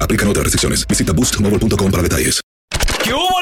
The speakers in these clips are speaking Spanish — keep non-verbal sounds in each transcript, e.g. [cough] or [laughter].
Aplican otras restricciones. Visita boostmobile.com para detalles. ¿Qué hubo,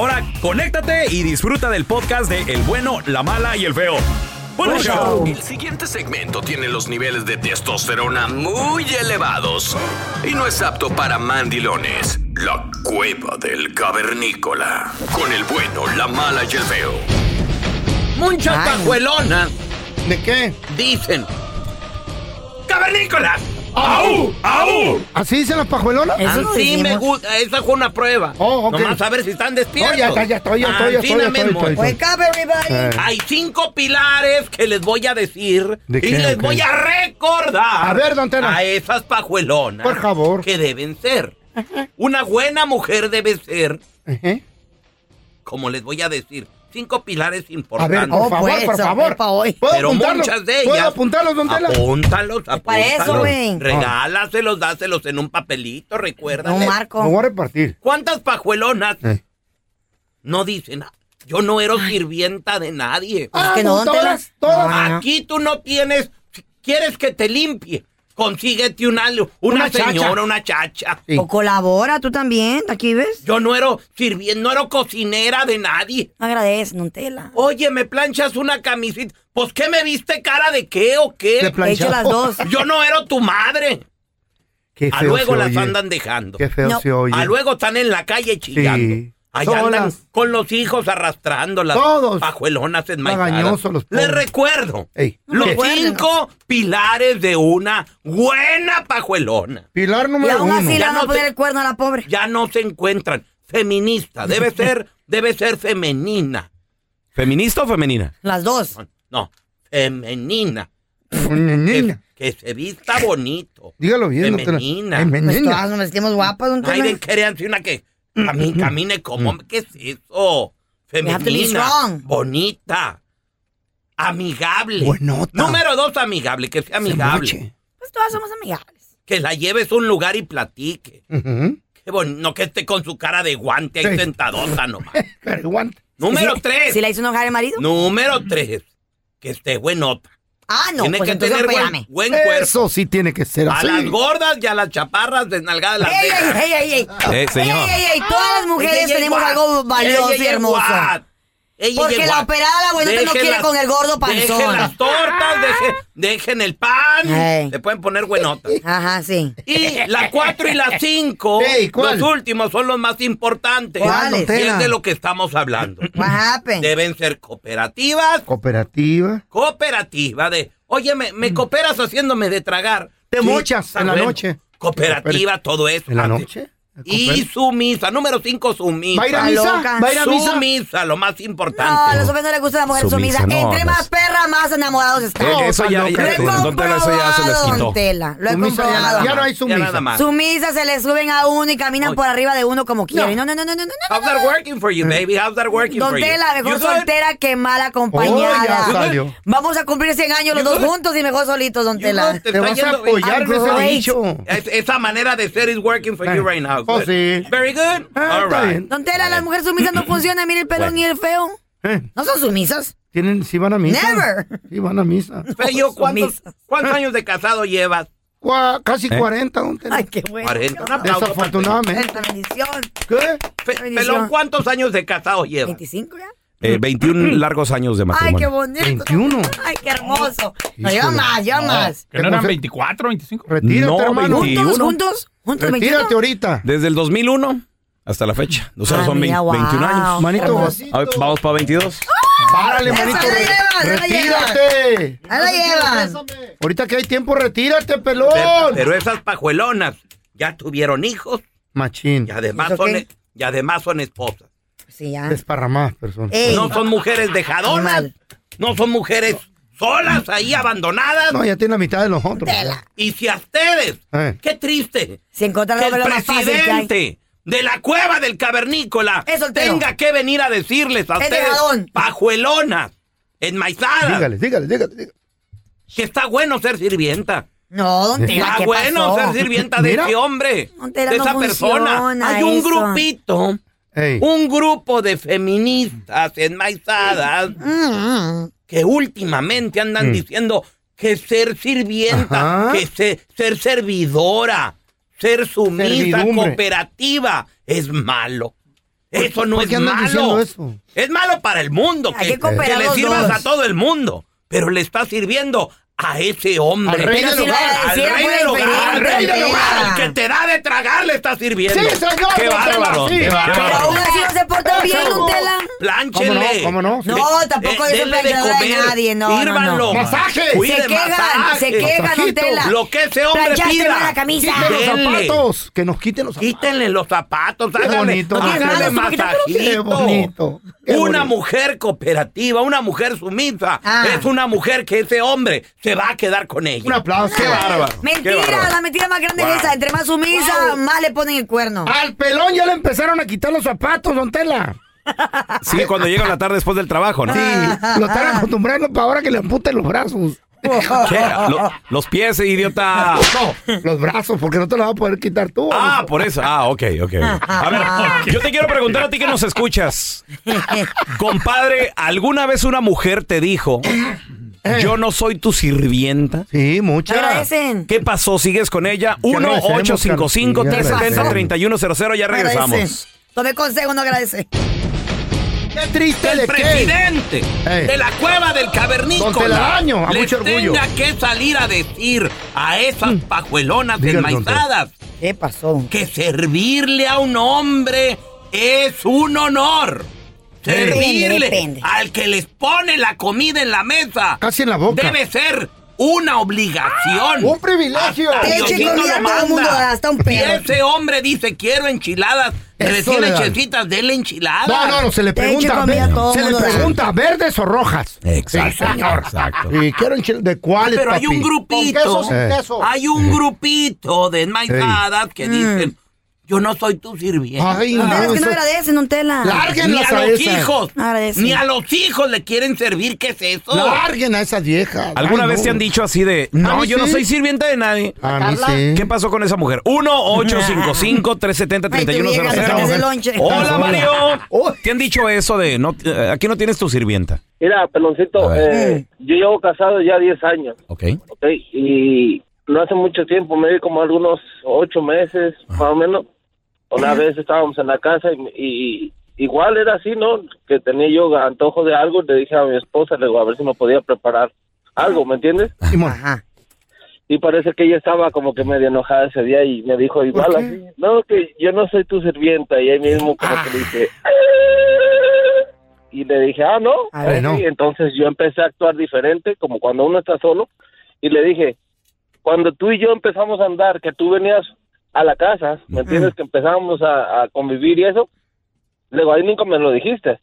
conéctate y disfruta del podcast de El bueno, la mala y el feo. ¡Buen show! El siguiente segmento tiene los niveles de testosterona muy elevados y no es apto para mandilones. La cueva del cavernícola. Con el bueno, la mala y el feo. Muchas Ay. ¿De qué? dicen: ¡Cavernícolas! ¡Au! ¡Au! ¿Así dicen las pajuelonas? Eso Así me gusta. Esa fue una prueba. Oh, ok. Nomás a ver si están despiertos. Oh, ya está, ya estoy, ya estoy, ya Así estoy, ya mismo. estoy, estoy. Wake up, everybody. Eh. Hay cinco pilares que les voy a decir ¿De y qué, les voy a recordar A ver, don Tela. a esas pajuelonas Por favor. que deben ser. Una buena mujer debe ser, Ajá. como les voy a decir, cinco pilares A importantes. ver, por Oh, favor, pues, por favor. hoy. ¿Puedo Pero apuntarlos? muchas de ¿Puedo ellas. apuntarlos, don Tela? Apúntalos, para eso, apúntalos. güey. Regálaselos, dáselos en un papelito, recuerda. No, Me Marco. voy a repartir. ¿Cuántas pajuelonas Eh. no dicen, "Ah, yo no era sirvienta de nadie? Ah, que no, don Tela. todas, todas. Aquí tú no tienes, quieres que te limpie, consíguete una, una, Una chacha. señora, una chacha. Sí. O colabora, tú también. Aquí ves. Yo no era sirvienta, no era cocinera de nadie. Tela. Oye, me planchas una camisita. Pues, ¿qué me viste cara de qué o qué? planchado. Hecho las dos. [laughs] Yo no era tu madre. Qué A feo luego se las oye. andan dejando. Qué feo No. se oye. A luego están en la calle chillando. Sí. Allá andan Solas. con los hijos arrastrando las Todos. pajuelonas enmaizadas. Los Les recuerdo. Ey, Los ¿qué? cinco pilares de una buena pajuelona. Pilar Y número aún uno. así Ya van no te- el cuerno a la pobre. Ya no se encuentran. Feminista. Debe [laughs] ser, debe ser femenina. ¿Feminista o femenina? Las dos. No, femenina. Niña. Que, que se vista bonito. Dígalo bien. Femenina. Ay, Pues todas nos vestimos guapas, don Ay, querer una que camine, camine como. ¿Qué es eso? Femenina. Bonita. Amigable. Buenota. Número dos, amigable. Que sea amigable. Pues todas somos amigables. Que la lleves a un lugar y platique. Qué bonito. No que esté con su cara de guante ahí Sí. sentadota nomás. [laughs] Número tres. Si la hizo enojar el marido. Número tres. Que esté buenota. Ah, no, Tiene pues que entonces tener buen, buen cuerpo. Eso sí tiene que ser A así. las gordas y a las chaparras desnalgadas las ¡Ey, ey, ey, ey, ey! Eh, señor. ¡Ey, ey, ey! Todas las mujeres tenemos algo valioso y hermoso. guat. Ella Porque la operada, la buenota, no quiere las- con el gordo panzón. Dejen las tortas, dejen, dejen el pan. Se pueden poner buenotas. Ajá, sí. Y la 4 y la 5, Ey, ¿cuál? los últimos son los más importantes. ¿Cuáles? Y es de lo que estamos hablando. Deben ser cooperativas, Cooperativa. cooperativa de, oye, me, me cooperas haciéndome de tragar. Te Sí, mochas en la noche. Cooperativa, todo eso. ¿En la Así. noche? Y sumisa. Número cinco, sumisa. ¿Va a ir a misa? ¿Va a ir a misa? Sumisa, lo más No, importante. a los hombres no les gusta la mujer Sumisa, sumisa. no, Entre no más perra, más enamorados están. Eh, eso ya, Lo ya, he don Tela, eso ya se les comprobado, quitó. don Tela. Lo he Sumisa ya, comprobado. ya no hay Ya sumisa. nada más. Sumisas se le suben a uno y caminan Oye. por arriba de uno como quieren. No, no, no, no, no, no. no. How's that working for you, baby? How's that working Don for you? Tela, mejor You good? soltera que mal Oh, acompañada. ya salió. Vamos a cumplir 100 años los dos juntos y mejor solitos, don Tela. Te vas a apoyar dicho. Es- esa manera de ser is working for you right now. Oh, sí. Very good. Ah, All está right. bien. Don Tela, las mujeres sumisas no funcionan. Mire el pelón y el feo. Eh, ¿No son sumisas? ¿Tienen, sí van a misa? Never. Sí van a misa. Fello, ¿cuántos. ¿cuántos años de casado llevas? Cua- casi ¿Eh? 40, don Tela. Ay, qué bueno. 40. Un aplauso Desafortunadamente. Esta bendición. ¿Qué? Fe- bendición. Pelón, ¿cuántos años de casado llevas? 25 ya. Eh, 21 [clears throat] largos años de Ay, qué matrimonio. bonito. 21. Ay, qué hermoso. No, Híjole. lleva más, lleva más. ¿Que no eran 24, 25? Retírate, No, hermano. 20. ¿Juntos, 21. juntos? ¿Juntos Retírate 21? ahorita. Desde el 2001 hasta la fecha. O sea, Ah, son mira, 20 wow. 21 años. Manito, Hermosito. A ver, vamos para 22. párale, manito. la re- llevas, esa la retírate. Ahí la llevan. Ahorita que hay tiempo, retírate, pelón. Pero, pero esas pajuelonas ya tuvieron hijos Machín. y además ¿Eso son, qué? y además son esposas. Sí, ya. Desparramadas personas. Ey, No son mujeres dejadonas. Animal. No son mujeres solas ahí abandonadas. No, ya tiene la mitad de los otros. Tela. Y si a ustedes, Eh. qué triste, Si encontrar que el lo más fácil que hay. presidente de la cueva del cavernícola tenga que venir a decirles a Es ustedes, dejadón. pajuelonas, enmaizadas, Dígale, dígale, dígale. dígale. que está bueno ser sirvienta. No, don Tela, Está ¿qué bueno pasó? ser sirvienta de ese hombre, Tela, de no esa persona. Hay un eso. grupito, Ey. un grupo de feministas enmaizadas Mm, que últimamente andan Mm. diciendo que ser sirvienta, Ajá. que se- ser servidora, ser sumisa, cooperativa, es malo. Eso no es malo. eso? Es malo para el mundo, Hay que, que cooperar que le sirvas dos. a todo el mundo, pero le está sirviendo a ese hombre. Al rey del hogar. Al decía rey del hogar, al rey del hogar, el que te da de tragar le está sirviendo. Sí, señor, ¡Qué bárbaro! sí. ¡Qué Pero aún así no se porta bien, don Tela. Plánchele. ¿Cómo no? ¿Cómo no? No, tampoco Eh, yo soy planchadora de nadie, no, no, no. Sírvanlo. Masaje. Cuide Se quejan, masaje. se quejan. Tela. Lo que ese hombre Planchaste pida. la camisa. Los zapatos. Que nos quiten los zapatos. Quítenle los zapatos, Qué bonito, háganle masajito. Qué bonito. Una mujer cooperativa, una mujer sumisa, Ah. es una mujer que ese hombre se va a quedar con ella. Un aplauso. Qué bárbaro. qué Mentira, bárbaro. la mentira más grande Wow. es esa. Entre más sumisa, más le ponen el cuerno. Al pelón ya le empezaron a quitar los zapatos, don Tela. Sí, cuando llega la tarde después del trabajo, ¿no? Sí, lo están acostumbrando para ahora que le amputen los brazos. Che, lo- los pies, idiota. No, los brazos, porque no te los vas a poder quitar tú. Ah, por eso. Ah, ok, ok. ok. A ver, yo te quiero preguntar a ti que nos escuchas. [laughs] Compadre, ¿alguna vez una mujer te dijo, yo no soy tu sirvienta? Sí, muchas. Agradecen. ¿Qué pasó? ¿Sigues con ella? agradecemos, 1-855-370-3100. Ya regresamos. Agradecen. Tome consejo, no agradece. Qué triste el presidente Ey. de la cueva del cavernícola les mucho orgullo. tenga que salir a decir a esas pajuelonas Dígale, don enmaizadas ¿Qué pasó? que servirle a un hombre es un honor. Servirle depende. al que les pone la comida en la mesa Casi en la boca. debe ser una obligación. Un privilegio. Hasta Eche Diosito comida lo a todo el mundo, manda. hasta un Si perro. ese hombre dice quiero enchiladas, Eso recién lechecitas, dele enchiladas. No, no, no, se le pregunta. ver- se le pregunta, ¿verdes o rojas? Exacto, Sí, señor. exacto. Y quiero enchil- ¿De cuáles, Pero hay un grupito. Queso, Eh. Hay un grupito de enmaizadas que Mm. dicen, yo no soy tu sirvienta. Ay, No, es que no agradecen, don Tela. Ni a a los hijos, Agradecen. ni a los hijos le quieren servir, ¿qué es eso? Larguen a esas viejas. ¿Alguna Ay, vez no. te han dicho así de, no, yo no soy sirvienta de nadie? A mí sí. ¿Qué pasó con esa mujer? 1-855-370-3100. Ay, tu vieja, se el lonche. Hola, Hola. Mario. ¿Te han dicho eso de, no, eh, aquí no tienes tu sirvienta? Mira, peloncito, eh, yo llevo casado ya 10 años, Ok. ¿ok? Y no hace mucho tiempo, me di como algunos 8 meses, más o menos. Una [coughs] vez estábamos en la casa y, y igual era así, ¿no? Que tenía yo antojo de algo, le dije a mi esposa, le digo, a ver si me podía preparar algo, ¿me entiendes? Ajá. Y parece que ella estaba como que medio enojada ese día y me dijo igual así, no, que yo no soy tu sirvienta. Y ahí mismo como que le dije... Y le dije, ah, no. A ver. Ok, Entonces yo empecé a actuar diferente, como cuando uno está solo. Y le dije, cuando tú y yo empezamos a andar, que tú venías a la casa, ¿me entiendes? Que empezamos a, a convivir y eso. Luego ahí nunca me lo dijiste.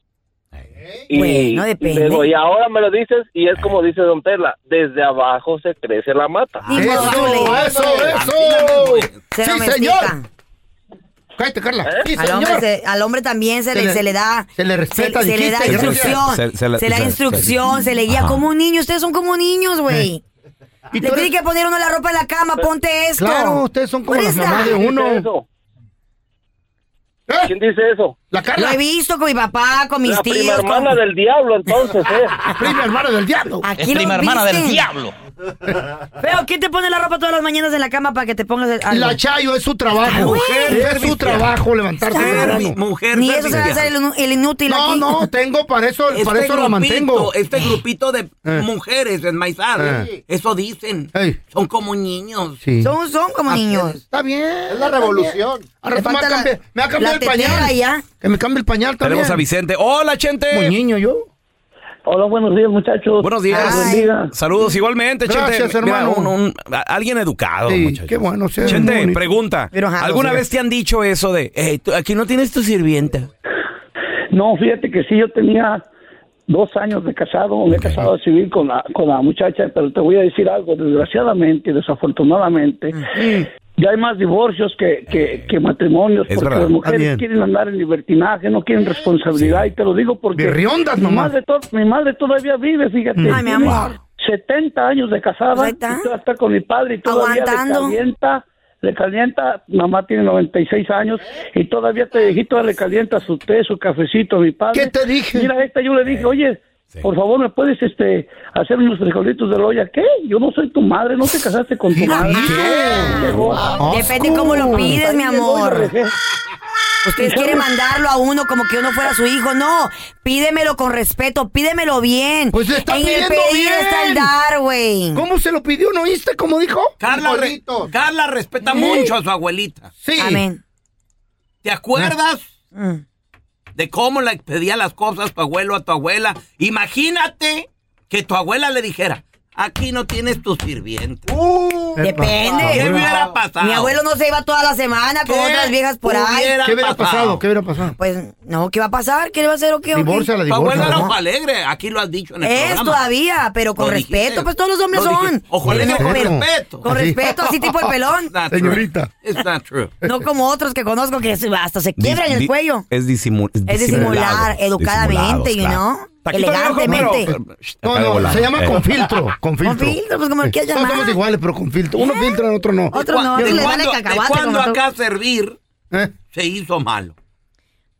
Y, Bueno, depende. luego, y ahora me lo dices y es como dice Don Tela, desde abajo se crece la mata. ¡Eso, eso, eso! Se ¡Sí, señor! Cállate, Carla. Sí, Al hombre, se- al hombre también se, Se le, le- se le da. se le respeta, Se, se le da dijiste, instrucción. Se- Se, se le- le da se- instrucción, se le guía Ajá. como un niño. Ustedes son como niños, güey. Y Le tiene que poner uno la ropa en la cama, ponte esto. Claro, ustedes son como What las mamás de ¿Quién uno. dice eso? ¿Eh? ¿Quién dice eso? La Lo Carla, he visto con mi papá, con mis La tíos. prima con- hermana del diablo, entonces, ¿eh? [laughs] prima hermana del diablo. Aquí lo viste. diablo. [laughs] Pero ¿quién te pone la ropa todas las mañanas en la cama para que te pongas el- algo? La Chayo es su trabajo. Mujer es su trabajo levantarse Mujer, temprano. mujer Ni eso se va a hacer el, inútil No, aquí. no, tengo para eso, para eso la grupito, mantengo. Este grupito de Eh. mujeres enmaizadas, Eh. eso dicen. Ey. Son como niños. Sí. Son, son como niños. Está bien. Es la revolución. Ahora me falta va a la- cambiar, me va a cambiar la el pañal. ya. Que me cambie el pañal también. Tenemos a Vicente. ¡Hola, Chente! Como niño yo. Hola, buenos días, muchachos. Buenos días. Ay. Saludos igualmente, Gracias, Chente. Mira, hermano. un- un- a- alguien educado, Sí, muchachos. qué bueno, sí, muy Chente, bonito. pregunta. Pero, ajá, ¿Alguna vez te han dicho eso de, hey, tú- aquí no tienes tu sirvienta? No, fíjate que sí, yo tenía dos años de casado, me he casado de civil con la, con la muchacha, pero te voy a decir algo, desgraciadamente desafortunadamente, ya hay más divorcios que, que, que matrimonios, Es porque verdad. las mujeres quieren andar en libertinaje, no quieren responsabilidad, y te lo digo porque mi nomás. madre, to- mi madre todavía vive, fíjate. Ay, mi amor. 70 años de casada, Pues está. y todavía está con mi padre y todavía Aguantando. le calienta, le calienta, mamá tiene 96 años y todavía este viejito le calienta su té, su cafecito a mi padre. ¿Qué te dije? Mira, esta yo le dije, oye, por favor, ¿me puedes este hacer unos frijolitos de la olla? ¿Qué? Yo no soy tu madre, no te casaste con tu madre. Llegó. Depende cómo lo pides, mi amor. Ustedes quieren mandarlo a uno como que uno fuera su hijo. No, pídemelo con respeto, pídemelo bien. Pues le está en el pidiendo pedir bien. está el dar, güey. ¿Cómo se lo pidió? ¿No oíste cómo dijo? Carla, re-. Carla respeta mucho a su abuelita. Sí. Amén. ¿Te acuerdas Mm. De cómo le pedía las cosas tu abuelo a tu abuela? Imagínate que tu abuela le dijera, aquí no tienes tu sirvienta. Uh, Depende. ¿Qué hubiera pasado? Mi abuelo no se iba toda la semana con ¿Qué otras viejas por ahí. hubiera ¿Qué hubiera pasado? ¿Qué hubiera pasado? Pues, no, ¿qué va a pasar? ¿Qué le va a hacer o qué? Divorcia la Tu abuela divorcia. era ¿no? ojo alegre, aquí lo has dicho en el Es programa. todavía, pero con Lo respeto, dijiste. pues todos los hombres Lo son. alegre Con con respeto. Con Así. respeto, así tipo el [laughs] pelón. Señorita. It's not true. No como otros que conozco que hasta se quiebran Di- el cuello. Es, disimu- Es disimular, educadamente, you elegantemente. No, no, se llama con filtro. [laughs] Con filtro. Con filtro, pues como quieras Todos llamar. somos iguales, pero con filtro. Uno filtra, el otro no. Otro no, ¿De otros le el de cacahuate. cuándo como tú. acá servir ¿Eh? se hizo malo?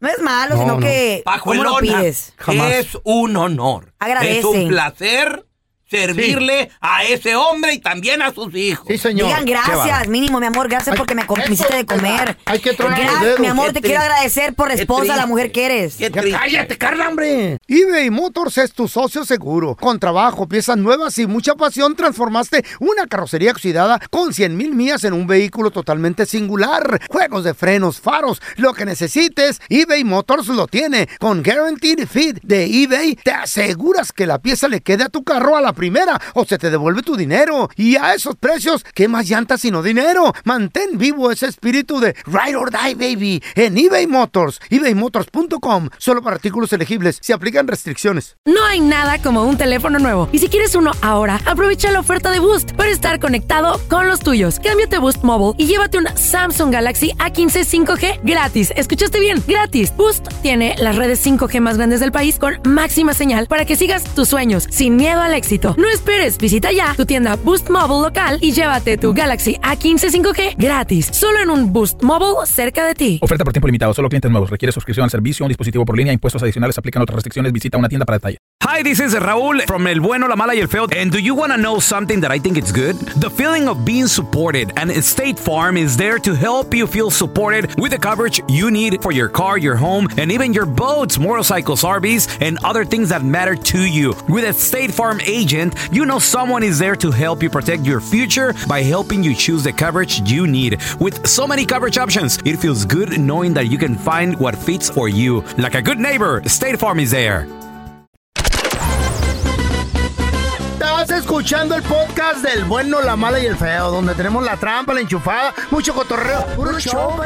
No es malo, No, sino no. que. ¿Cómo lo Pajuelona, pides? Jamás. es un honor. Agradece. Es un placer servirle a ese hombre y también a sus hijos. Sí, señor. Digan gracias, mínimo, mi amor. Gracias porque me, me hiciste de comer. Hay que tronar Gra- los dedos. Mi amor, Qué te quiero agradecer por esposa, la mujer que eres. Qué Ya triste. cállate, Carla, hombre. eBay Motors es tu socio seguro. Con trabajo, piezas nuevas y mucha pasión, transformaste una carrocería oxidada con 100 mil millas en un vehículo totalmente singular. Juegos de frenos, faros, lo que necesites, eBay Motors lo tiene. Con Guaranteed Fit de eBay, te aseguras que la pieza le quede a tu carro a la primera o se te devuelve tu dinero. Y a esos precios, ¿qué más llantas sino dinero? Mantén vivo ese espíritu de Ride or Die, baby, en eBay Motors. ebaymotors.com. Solo para artículos elegibles. Se aplican restricciones. No hay nada como un teléfono nuevo. Y si quieres uno ahora, aprovecha la oferta de Boost para estar conectado con los tuyos. Cámbiate Boost Mobile y llévate un Samsung Galaxy A15 5G gratis. ¿Escuchaste bien? Gratis. Boost tiene las redes 5G más grandes del país con máxima señal para que sigas tus sueños sin miedo al éxito. No esperes, visita ya tu tienda Boost Mobile local y llévate tu Galaxy A15 5G gratis. Solo en un Boost Mobile cerca de ti. Oferta por tiempo limitado, solo clientes nuevos. Requiere suscripción al servicio, un dispositivo por línea, impuestos adicionales, aplican otras restricciones. Visita una tienda para detalle. Hi, this is Raúl from El Bueno, La Mala y El Feo. And do you want to know something that I think it's good? The feeling of being supported. And State Farm is there to help you feel supported with the coverage you need for your car, your home, and even your boats, motorcycles, RVs, and other things that matter to you. With a State Farm agent, you know someone is there to help you protect your future by helping you choose the coverage you need. With so many coverage options, it feels good knowing that you can find what fits for you. Like a good neighbor, State Farm is there. Estás escuchando el podcast del bueno, la mala y el feo, donde tenemos la trampa, la enchufada, mucho cotorreo. ¡Puro show!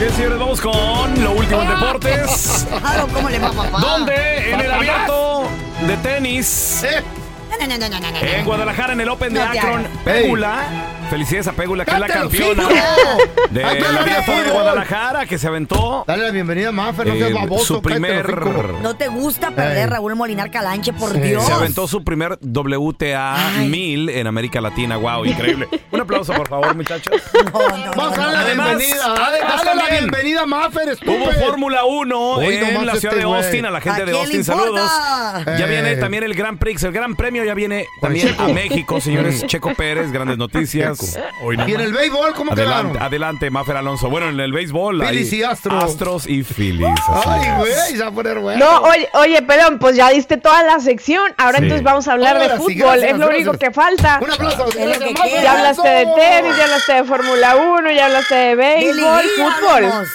Bien, señores, vamos con lo último en deportes. Claro, ¿cómo le va, papá? Donde en el abierto de tenis. En Guadalajara, en el Open de Akron. Pégula. Felicidades a Pégula, que es la ¡Cántalo, campeona ¡Ay, dale, abierto de fútbol! Guadalajara, que se aventó. Dale la bienvenida a Maffer, no seas eh, baboso. su primer. No te gusta perder. Raúl Molinar Calanche, por Sí. Dios. Se aventó su primer WTA 1000 en América Latina. Wow, increíble. [laughs] Un aplauso, por favor, muchachos. Vamos a darle la bienvenida. Dale, la bienvenida a Maffer, estúpido. Hubo Fórmula 1 Hoy en la ciudad este de güey. Austin. A la gente ¿A de Austin, saludos. Ya viene también el Gran Prix, el Gran Premio ya viene también a México, señores. Checo Pérez, grandes noticias. Hoy ¿Y en el béisbol cómo Adelante, quedaron? adelante, Mafer Alonso. Bueno, en el béisbol. Phillies y Astros. Astros y Phillies. Ay, güey, se va a poner bueno. No, oye, oye, perdón, pues ya diste toda la sección. Ahora Sí. entonces vamos a hablar Ahora de sí, fútbol. gracias, es lo único que falta. Un aplauso. Que. Ya hablaste de tenis, ya hablaste de Fórmula 1, ya hablaste de béisbol, fútbol. vamos.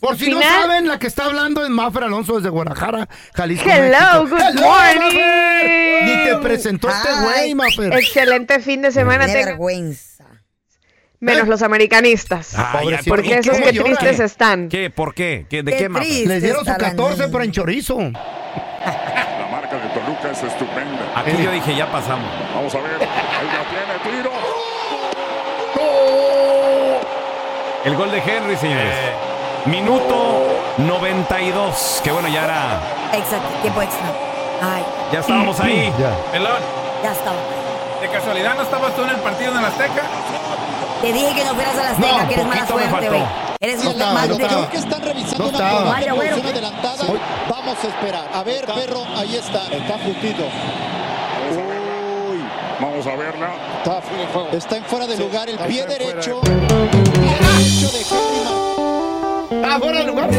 Por si no saben, la que está hablando es Maffer Alonso desde Guadalajara, Jalisco, Hello, México. good Hello, morning. Maffer. Ni te presentó este güey, Maffer. Excelente fin de semana, vergüenza. Menos los americanistas. Pobrecito. ¿por Porque qué? esos ¿Cómo que llora? tristes están. ¿Qué? ¿Por qué? ¿Qué- ¿De Qué qué, triste. Les dieron su está la 14, niña. pero en chorizo. La marca de Toluca es estupenda. Aquí yo dije, ya pasamos. Vamos a ver. Ahí la tiene, tiro. El gol de Henry, señores. Minuto 92. Que bueno, ya era. Exacto, tiempo extra. Ay, Ya estábamos ahí. Ya. Pelón, ya estaba. ¿de casualidad no estabas tú en el partido en la Azteca? Te dije que no fueras a la Azteca, No, que eres mala suerte, güey. Eres No estaba, mal no de- estaba. que están revisando No una Vaya, güero. adelantada. Vamos a esperar. A ver, perro, ahí está. Está justito. Uy. Vamos a verla. Está, está en fuera de lugar el está pie derecho. Pie derecho de Ah, fuera de lugar.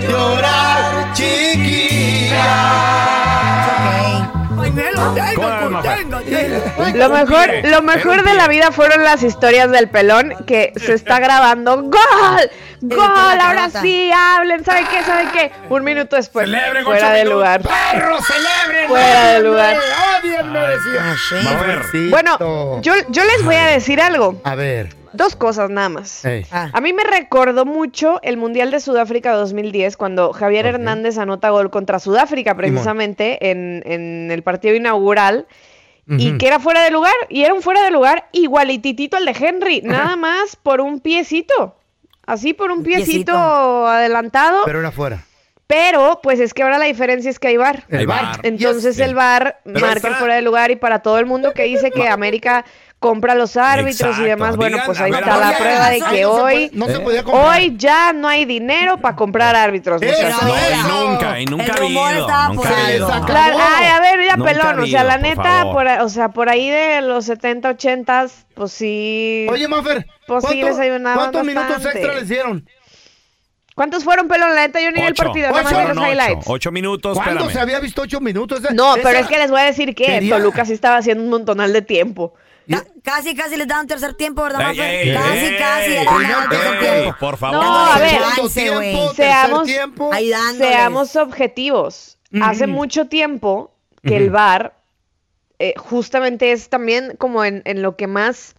Llorar, chiquilla. Lo mejor, lo mejor de la vida fueron las historias del pelón que se está grabando. ¡Gol! ¡Gol! Ahora sí, hablen. ¿Saben qué? ¿Saben qué? Un minuto después. Celebren, fuera de minutos. lugar. ¡Perro, celebren! Fuera de lugar. ¡Ah! Ah. Bueno, yo, yo les voy a decir algo. A ver. Dos cosas nada más. Ah. A mí me recordó mucho el Mundial de Sudáfrica 2010 cuando Javier. Hernández anota gol contra Sudáfrica precisamente en, en el partido inaugural y que era fuera de lugar y era un fuera de lugar igualititito al de Henry, nada más por un piecito. Así por un piecito, piecito. adelantado, Pero era fuera. pero pues es que ahora la diferencia es que hay. El bar. VAR. Entonces Yes. el VAR Pero marca el fuera de lugar y para todo el mundo que dice que América compra los árbitros Exacto. y demás, bueno, Digan, pues ahí ver, está la prueba de no que se hoy, No se podía comprar. hoy ya no hay dinero para comprar árbitros. Eso, muchachos. No, y nunca, y nunca El ha habido. estaba Nunca por. Claro, ay, a ver, ya Nunca pelón, o sea, la por neta, por, o sea, por ahí de los 70, 80, pues sí. Oye, Maffer. Pues sí, ¿cuánto- les ayudaban ¿Cuántos minutos extra les dieron? ¿Cuántos fueron pelón? La neta, yo ni vi el Ocho. partido, nada más Ocho. vi los ocho. highlights. Ocho minutos, ¿Cuándo espérame. se había visto ocho minutos? Esa- No, pero es que les voy a decir que Toluca sí estaba haciendo un montonal de tiempo. Ca- Casi, casi les dan tercer tiempo, ¿verdad, Ey, Mafer? ey, Casi, ey, casi le ey, tercer ey, tiempo. por favor. No, a ver, Chance, tiempo, Seamos- tiempo. Seamos objetivos. Hace Ujú. mucho tiempo que el VAR eh, justamente es también como en, en lo que más...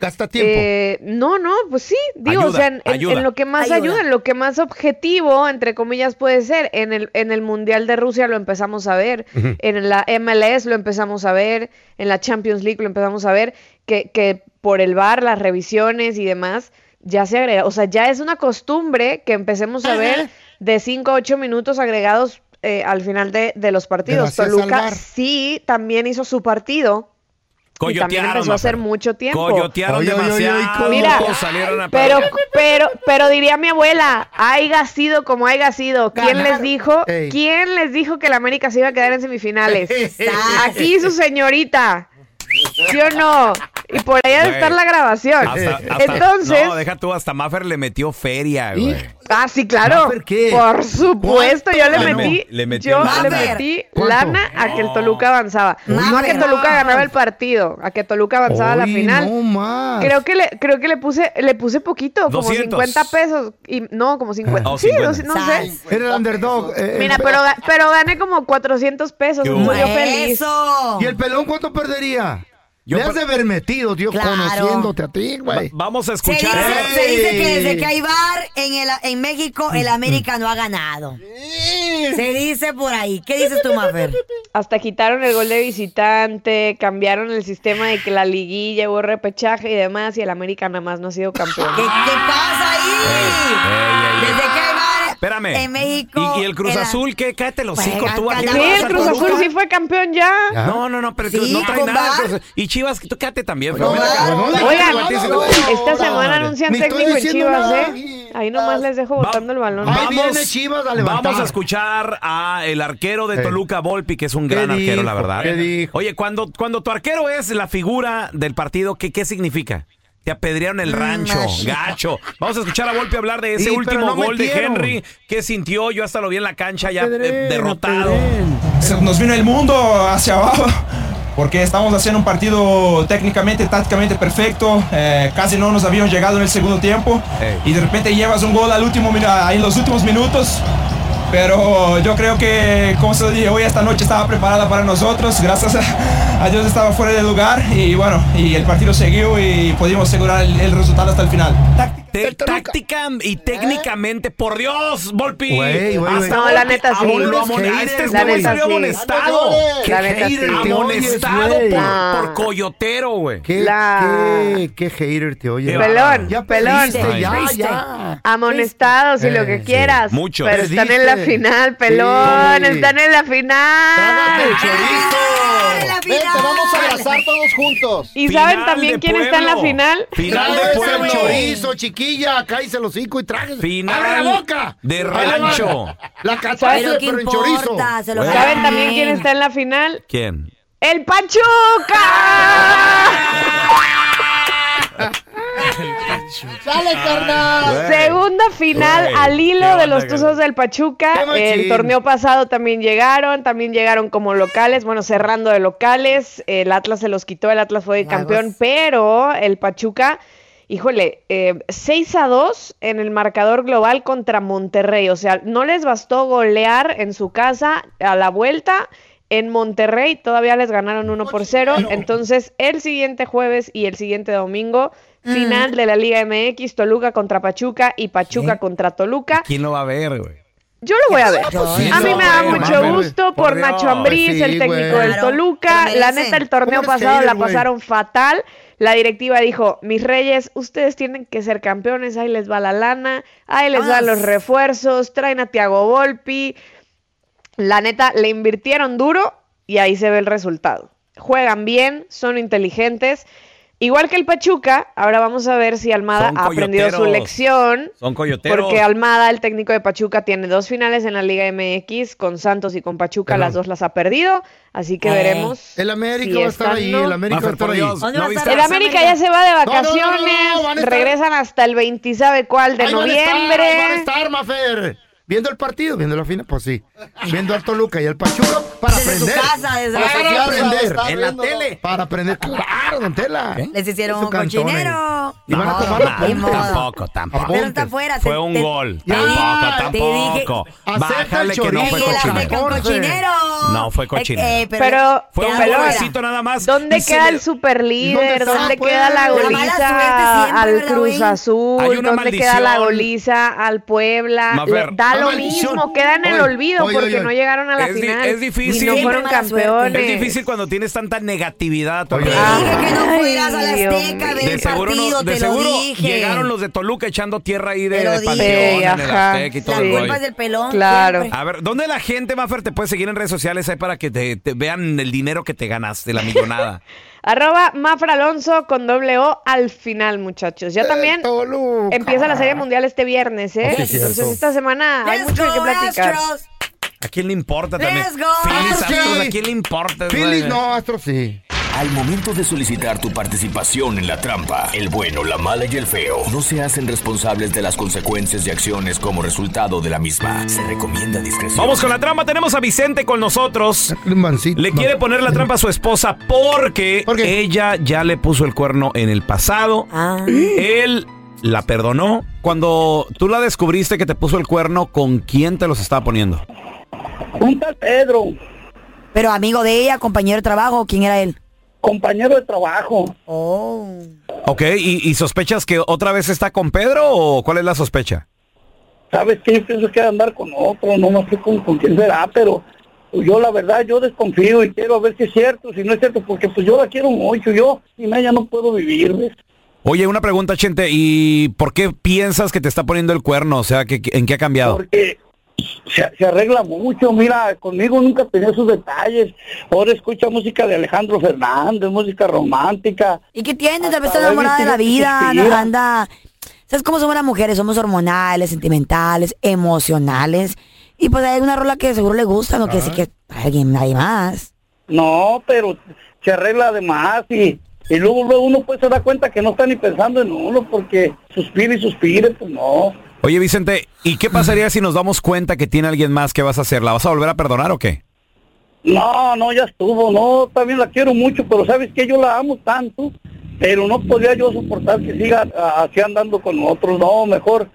Gasta tiempo. eh, no, no, pues sí, digo, Ayuda, o sea, en, en- ayuda. en lo que más Ayuda. ayuda. en lo que más objetivo, entre comillas, puede ser. En el, en el Mundial de Rusia lo empezamos a ver, en la MLS lo empezamos a ver, en la Champions League lo empezamos a ver, que, que por el VAR, las revisiones y demás, ya se agrega, o sea, ya es una costumbre que empecemos a ver de 5 a 8 minutos agregados eh, al final de, de los partidos. Gracias Toluca sí también hizo su partido. Y también Coyotearon, empezó a hacer mucho tiempo. Coyotearon Oye, oye, oye, demasiado. oye, Mira, salieron a Pero, pero, pero diría mi abuela, haya sido como haya sido. ¿Quién Ganar. les dijo? Ey. ¿Quién les dijo que la América se iba a quedar en semifinales? [laughs] Aquí su señorita. ¿Sí o no? Y por ahí ha de Güey. estar la grabación. Hasta- hasta- Entonces, No, deja tú, hasta Maffer le metió feria, güey. ah, sí, claro. ¿Maffer qué? Por supuesto, yo le metí, Le yo lana. le metí lana a que el Toluca avanzaba. No a que Toluca ganaba el partido, a que Toluca avanzaba a la final. no más. Creo que le, creo que le puse, le puse poquito, como 200. 50 pesos. Y, no, como 50. Oh, sí, 50. dos- no sé. Era el underdog. eh, Mira, el- pero, pero gané como 400 pesos. ¿Qué Muy feliz. Eso. ¿Y el pelón cuánto perdería? Yo Le has per- de haber metido, Dios, Claro. conociéndote a ti, Va- güey. vamos a Se dice, escuchar. se dice que desde que hay bar en, el, en México, el América no ha ganado. Se dice por ahí. ¿Qué dices tú, Mafer? Hasta quitaron el gol de visitante, cambiaron el sistema de que la liguilla hubo repechaje y demás, y el América nada más no ha sido campeón. ¿Qué, qué pasa ahí? Desde que hay Espérame. en México. ¿Y, y el Cruz Azul qué? Cállate los Pues, hocico tú. ¿a quién Sí, el Cruz Toluca? Azul sí fue campeón ya. ¿Ya? No, no, no, pero Sí, no trae nada. Cruz. Y Chivas, tú quédate también. No, no, Oigan, no, no, esta semana anuncian técnico en Chivas. ¿eh? Ahí nomás les dejo botando el balón. Ahí viene Chivas a. Vamos a escuchar a el arquero de. Toluca, Volpi, que es un ¿Qué gran arquero, la verdad. Oye, cuando, cuando tu arquero es la figura del partido, ¿qué, qué significa? Te apedrearon el rancho, machito. gacho. Vamos a escuchar a Volpi hablar de ese Sí, pero último no gol de metieron. Henry. ¿Qué sintió? Yo hasta lo vi en la cancha ya eh, derrotado. Se nos vino el mundo hacia abajo porque estamos haciendo un partido técnicamente, tácticamente perfecto. eh, casi no nos habíamos llegado en el segundo tiempo y de repente llevas un gol al último, minu- en los últimos minutos. Pero yo creo que, como se lo dije, hoy esta noche estaba preparada para nosotros. Gracias a, a Dios estaba fuera de lugar y bueno, y el partido siguió y pudimos asegurar el, el resultado hasta el final. Te- táctica y técnicamente, por Dios, Volpi. Güey, güey, Hasta No, la neta sí. a este neta salió sí. amonestado. La neta sí. Amonestado por, por coyotero, güey. ¿Qué, La- qué, qué hater te oye. Pelón, Ya pelón. ya, ya. Amonestados y lo que Eh, quieras. sí. Mucho. Pero están en la Final, pelón. Sí. Están en la final. el chorizo. ¡Ay, la Vente, vamos a abrazar todos juntos. ¿Y Final saben también quién está en la final? Final de pueblo. el chorizo, chiquilla. Cállese el hocico y trágase. Final ¡Abre la boca! de rancho. La cachaza, Pero pero en chorizo. importa, se lo Bueno. ¿Saben también quién está en la final? ¿Quién? ¡El Pachuca! [laughs] ¡Sale, carnal! Segunda final Güey, al hilo de los. Tuzos del Pachuca. El torneo pasado también llegaron, también llegaron como locales, bueno, cerrando de locales. El Atlas se los quitó, el Atlas fue campeón, pero el Pachuca, híjole, eh, 6 a 2 en el marcador global contra Monterrey. O sea, no les bastó golear en su casa a la vuelta. En Monterrey todavía les ganaron 1 por 0. Entonces, el siguiente jueves y el siguiente domingo, final de la Liga MX, Toluca contra Pachuca y Pachuca contra Toluca. ¿Quién lo va a ver, güey? Yo lo voy a ver. sí, a mí me da güey, mucho gusto por por Dios. Nacho Ambriz, Sí, el técnico güey. del Toluca. La neta, el torneo ¿Cómo eres pasado la güey? pasaron fatal. La directiva dijo, mis reyes, ustedes tienen que ser campeones, ahí les va la lana, ahí les van los refuerzos, traen a Tiago Volpi. La neta, le invirtieron duro y ahí se ve el resultado. Juegan bien, son inteligentes. Igual que el Pachuca, ahora vamos a ver si Almada ha aprendido su lección. Son coyoteros. Porque Almada, el técnico de Pachuca, tiene dos finales en la Liga MX con Santos y con Pachuca, las dos las ha perdido, así que Eh. veremos. El América si va a estar ahí, ¿no? el América va a estar ahí. Dios, ¿Dónde ¿no va a viste? estar El América ya se va de no, no, no, vacaciones, van a estar- regresan hasta el 20 sabe cuál de Ahí van a estar, noviembre. ahí van a estar, Mafer. Viendo el partido, viendo la final, pues sí. Viendo al Toluca y al Pachuca para Desde su aprender. casa, desde la para aprender. En la tele. Para aprender. Claro, don Tela. Les hicieron Su un cantón, Y van a No, tomar no. Ni modo. tampoco, tampoco. Pero está afuera. Fue un te- gol. te Tampoco, tampoco. Bájale el que no fue cochinero. un Jorge. cochinero. No fue Eh, cochinero. Pero, Fue un pelón, golpecito nada más. ¿Dónde queda el super ¿Y líder? dónde queda la La goliza al ¿verdad, Cruz? Azul? Hay una ¿Dónde queda la goliza al Puebla? Da La lo maldición. mismo, queda en el olvido oye, porque oye. no llegaron a la final. es difícil. Y no fueron campeones. Es difícil cuando tienes tanta negatividad a tu alrededor. Dije que no a la Azteca De seguro, no- de te lo seguro dije. llegaron los de Toluca echando tierra ahí de, de panteón Sí, en el y todo La el sí. culpa rollo. es del pelón. Claro. siempre. A ver, ¿dónde la gente, Mafer, te puede seguir en redes sociales ahí para que te, te vean el dinero que te ganaste, la millonada? [laughs] Arroba Mafra Alonso con doble O al final, muchachos. Ya también Toluca. empieza la Serie Mundial este viernes, ¿eh? Sí. Entonces esta semana hay Let's mucho de qué platicar. Astros. ¿A quién le importa también? Let's go, Phillies, Astros. ¿a quién le importa? Phillies güey? no, Astros sí. Al momento de solicitar tu participación en la trampa, el bueno, la mala y el feo no se hacen responsables de las consecuencias y acciones como resultado de la misma. Se recomienda discreción. Vamos con la trampa. Tenemos a Vicente con nosotros. Le quiere poner la trampa a su esposa porque ella ya le puso el cuerno en el pasado. Él la perdonó. Cuando tú la descubriste que te puso el cuerno, ¿con quién te los estaba poniendo? Un tal Pedro, Pero amigo de ella, compañero de trabajo, ¿quién era él? Compañero de trabajo. Oh. Ok, ¿Y, y sospechas que otra vez está con Pedro o cuál es la sospecha? ¿Sabes qué? Yo pienso que va a andar con otro, no, no sé con, con quién será, pero pues, yo la verdad, yo desconfío y quiero ver si es cierto, si no es cierto, porque pues yo la quiero mucho, yo sin ella no puedo vivir, ¿ves? Oye, una pregunta, Chente, ¿y por qué piensas que te está poniendo el cuerno? O sea, ¿qué- qué- ¿en qué ha cambiado? Porque se, se arregla mucho, mira, conmigo nunca tenía esos detalles. Ahora escucha música de Alejandro Fernández, música romántica. ¿Y qué tiene? Tal vez está enamorada de la vida, anda, ¿Sabes cómo somos las mujeres? Somos hormonales, sentimentales, emocionales. Y pues hay una rola que seguro le gusta, no quiere decir que alguien nadie más. No, pero se arregla de más y, y luego, luego uno pues se da cuenta que no está ni pensando en uno porque suspira y suspire, pues no. Oye, Vicente, ¿y qué pasaría si nos damos cuenta que tiene alguien más que vas a hacer? ¿La vas a volver a perdonar o qué? No, no, ya estuvo, no, también la quiero mucho, pero sabes que yo la amo tanto, pero no podía yo soportar que siga así andando con otros, no, mejor,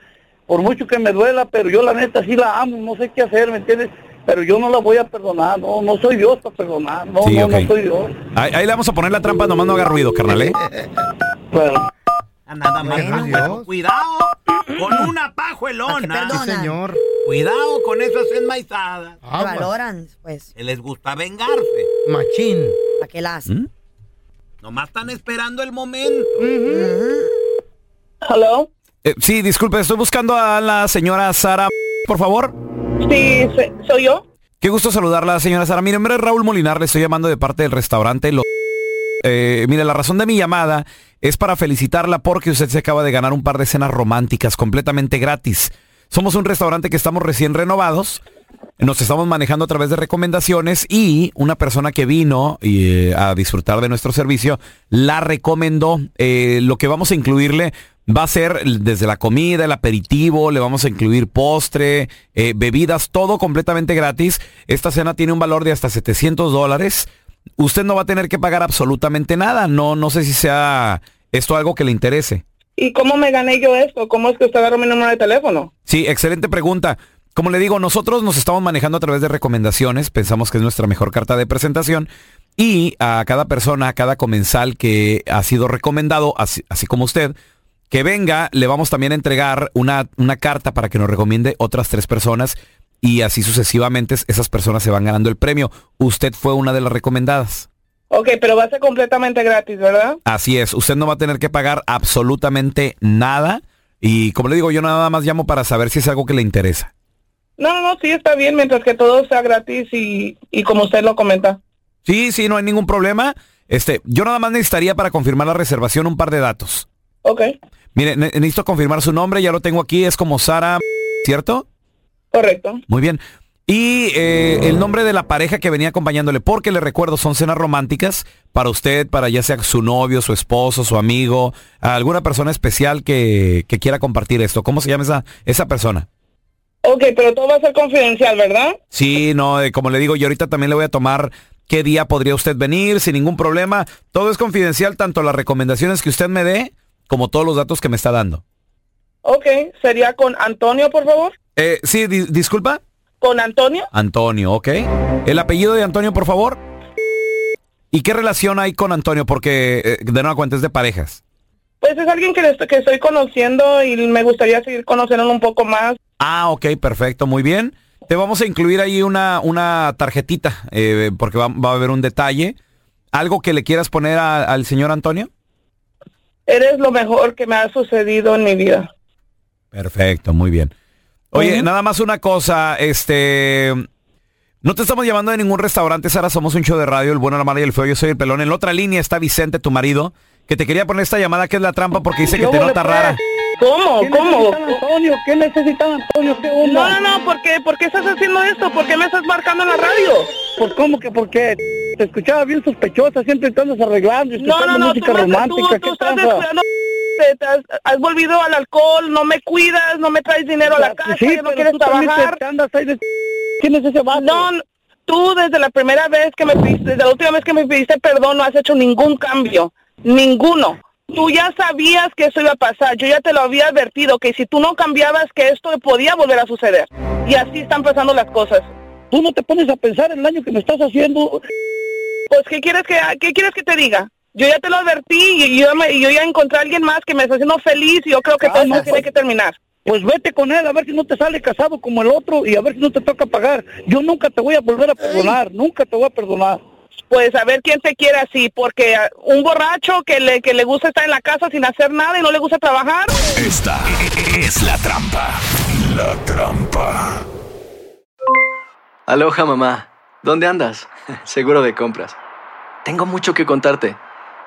por mucho que me duela, pero yo la neta sí la amo, no sé qué hacer, ¿me entiendes? Pero yo no la voy a perdonar, no, no soy Dios para perdonar, no, Sí, no, no soy Dios. Ahí, ahí le vamos a poner la trampa, nomás no haga ruido, carnal, ¿eh? Bueno. Nada más. Bueno, Cuidado con una pajuelona. Sí, señor. Cuidado con esas enmaizadas. Te valoran, pues. Que les gusta vengarse. Machín. ¿Para qué la hacen? Nomás están esperando el momento. ¿Hello? Eh, sí, disculpe, estoy buscando a la señora Sara, por favor. Sí, soy yo. Qué gusto saludarla, señora Sara. Mi nombre es Raúl Molinar, le estoy llamando de parte del restaurante. Lo- Eh, mire, la razón de mi llamada es para felicitarla porque usted se acaba de ganar un par de cenas románticas completamente gratis. Somos un restaurante que estamos recién renovados. Nos estamos manejando a través de recomendaciones y una persona que vino eh, a disfrutar de nuestro servicio la recomendó. Eh, lo que vamos a incluirle va a ser desde la comida, el aperitivo, le vamos a incluir postre, eh, bebidas, todo completamente gratis. Esta cena tiene un valor de hasta 700 dólares. Usted no va a tener que pagar absolutamente nada. No, no sé si sea esto algo que le interese. ¿Y cómo me gané yo esto? ¿Cómo es que usted agarró mi número de teléfono? Sí, excelente pregunta. Como le digo, nosotros nos estamos manejando a través de recomendaciones, pensamos que es nuestra mejor carta de presentación y a cada persona, a cada comensal que ha sido recomendado, así, así como usted, que venga, le vamos también a entregar una, una carta para que nos recomiende otras tres personas y así sucesivamente esas personas se van ganando el premio. Usted fue una de las recomendadas. Ok, pero va a ser completamente gratis, ¿verdad? Así es, usted no va a tener que pagar absolutamente nada y como le digo, yo nada más llamo para saber si es algo que le interesa. No, no, no, sí está bien mientras que todo sea gratis y, y como usted lo comenta. Sí, sí, no hay ningún problema. Este, yo nada más necesitaría para confirmar la reservación un par de datos. Ok, Mire, ne- necesito confirmar su nombre, ya lo tengo aquí, es como Sara, ¿cierto? Correcto. Muy bien. Y eh, el nombre de la pareja que venía acompañándole, porque le recuerdo, son cenas románticas para usted, para ya sea su novio, su esposo, su amigo, alguna persona especial que, que quiera compartir esto. ¿Cómo se llama esa, esa persona? Ok, pero todo va a ser confidencial, ¿verdad? Sí, no, eh, como le digo, yo ahorita también le voy a tomar qué día podría usted venir sin ningún problema. Todo es confidencial, tanto las recomendaciones que usted me dé como todos los datos que me está dando. Ok, sería con Antonio, por favor. Eh, sí, di- disculpa. Con Antonio. Antonio, ¿ok? El apellido de Antonio, por favor. ¿Y qué relación hay con Antonio? Porque, eh, de nueva cuenta, es de parejas. Pues es alguien que, estoy- que estoy conociendo y me gustaría seguir conociéndolo un poco más. Ah, ok, perfecto, muy bien. Te vamos a incluir ahí una, una tarjetita, eh, porque va, va a haber un detalle. ¿Algo que le quieras poner a- al señor Antonio? Eres lo mejor que me ha sucedido en mi vida. Perfecto, muy bien. Oye, nada más una cosa, este... No te estamos llamando de ningún restaurante, Sara, somos un show de radio, el bueno, la mala y el feo, yo soy el pelón. En la otra línea está Vicente, tu marido, que te quería poner esta llamada que es la trampa porque dice que te nota rara. ¿Cómo? ¿Qué ¿Cómo? necesitan, Antonio? ¿Qué necesitan, Antonio? ¿Qué onda? No, no, no, ¿por qué? ¿Por qué estás haciendo esto? ¿Por qué me estás marcando en la radio? Pues, ¿cómo que por qué? Te escuchaba bien sospechosa, siempre estás arreglando, No, no, no, música tú, romántica. tú, tú ¿Qué estás te- has, has volvido al alcohol, no me cuidas, no me traes dinero a la casa, Sí, ya no quieres trabajar. de- ¿Quién es ese vato? No, no, tú desde la primera vez que me pediste, desde la última vez que me pediste perdón no has hecho ningún cambio, ninguno. Tú ya sabías que eso iba a pasar, yo ya te lo había advertido, que si tú no cambiabas que esto podía volver a suceder. Y así están pasando las cosas. Tú no te pones a pensar en el daño que me estás haciendo. Pues, ¿qué quieres que, qué quieres que te diga? Yo ya te lo advertí y yo, me- y yo ya encontré a alguien más que me está haciendo feliz y yo creo que todo eso tiene que terminar. Pues vete con él a ver si no te sale casado como el otro y a ver si no te toca pagar. Yo nunca te voy a volver a perdonar, nunca te voy a perdonar. Pues a ver quién te quiere así, porque un borracho que le, que le gusta estar en la casa sin hacer nada y no le gusta trabajar. Esta es la trampa. La trampa. Aloha mamá, ¿dónde andas? [laughs] Seguro de compras. Tengo mucho que contarte.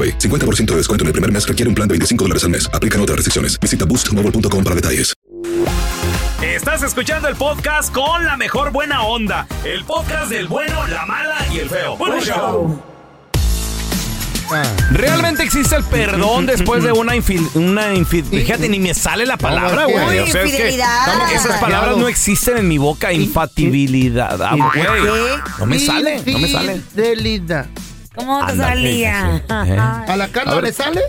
AroPay. 50% de descuento en el primer mes requiere un plan de 25 dólares al mes. Aplican otras restricciones. Visita boostmobile.com para detalles. Estás escuchando el podcast con la mejor buena onda. El podcast del bueno, la mala y el feo. Bueno, show. ¿Realmente existe el perdón después de una infil... Una Fíjate, ni me sale la palabra, güey. O sea, es que infidelidad. esas palabras no existen en mi boca. Infatibilidad. Ah, güey. No me sale, no me sale. Infidelidad. ¿Cómo te Ándale, salía? Eh. ¿A la Carla le sale?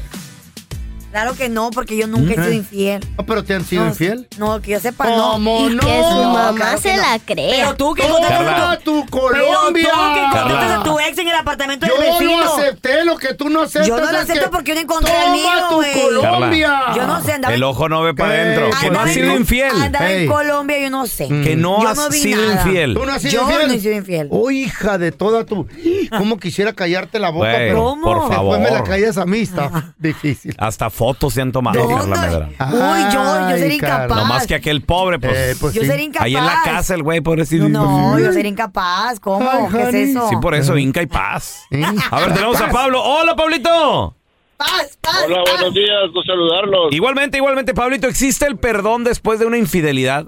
Claro que no, porque yo nunca he sido Mm. infiel. No, pero te han sido No, infiel. No, que yo sepa, no. ¿Cómo Y no? que su mamá claro se que la no. Pero tú que Toma encontraste tu Pero Colombia. tú que a tu ex en el apartamento Yo del vecino. no acepté lo que tú no aceptas. Yo no lo es acepto que porque yo no encontré toma mío, tu güey. Colombia. Yo no sé, andaba El ojo no ve para adentro. Que no andaba has en sido infiel. Andaba en Colombia, yo no sé. Que no Yo has vi sido nada. infiel. ¿Tú no has sido Yo infiel? no he sido infiel. Oh, hija de toda tu... [gasps] ¿Cómo quisiera callarte la boca? Güey, pero ¿Cómo? por Después me la favor. callas a mí, está [laughs] difícil. Hasta fotos se han tomado, Carla Medrano. Uy, yo, yo sería incapaz. No más que aquel pobre, pues. Eh, pues Yo sí. sería Ahí en la incapaz. casa, el güey, pobrecito. No, yo sería incapaz. ¿Cómo? Ay, ¿Qué honey. es eso? Sí, por eso, Inca y paz. ¿Eh? A ver, tenemos a Pablo. ¡Hola, Pablito! Paz, paz, Hola, paz. buenos días, gusto saludarlos. Igualmente, igualmente, Pablito, ¿existe el perdón después de una infidelidad?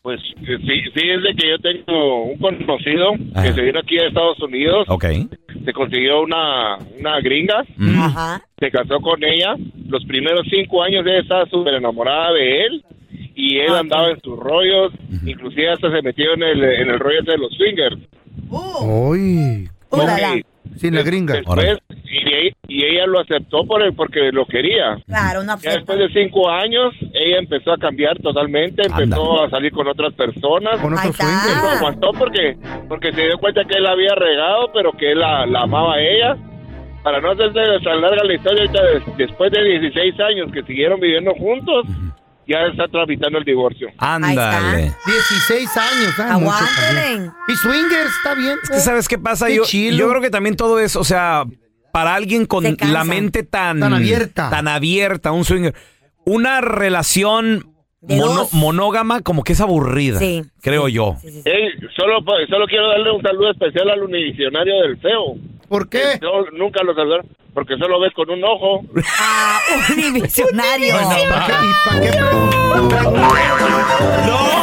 Pues eh, sí, fíjense que yo tengo un conocido que se vino aquí a Estados Unidos, Ok. Se consiguió una, una gringa, Ajá. se casó con ella, los primeros cinco años ella estaba súper enamorada de él y él andaba en sus rollos, inclusive hasta se metió en el, en el rollo de los swingers. Uy. Uh, la, la. Ok, Sin la gringa. Después, y, e- y ella lo aceptó por el, porque lo quería. Claro, una Ya después de cinco años, ella empezó a cambiar totalmente, empezó a salir con otras personas. Con Ahí otro está. swing. Lo aguantó porque, porque se dio cuenta que él la había regado, pero que él la, la amaba a ella. Para no hacerse tan larga la historia, ahorita después de 16 años que siguieron viviendo juntos, ya está tramitando el divorcio. Ándale. 16 años. ah, mucho. Aguántenle. Y swingers, está bien. Es que, ¿sabes qué pasa? Qué Yo, chilo. yo creo que también todo es, o sea, para alguien con la mente tan... Tan abierta. Tan abierta, un swinger. Una relación mono- monógama como que es aburrida, Sí. creo yo. Sí, sí, sí. Ey, solo, solo quiero darle un saludo especial al univisionario del feo. ¿Por qué? Yo nunca lo saludaron porque solo ves con un ojo. Ah, [laughs] univisionario. ¿Para qué? ¿Y para qué? ¡No!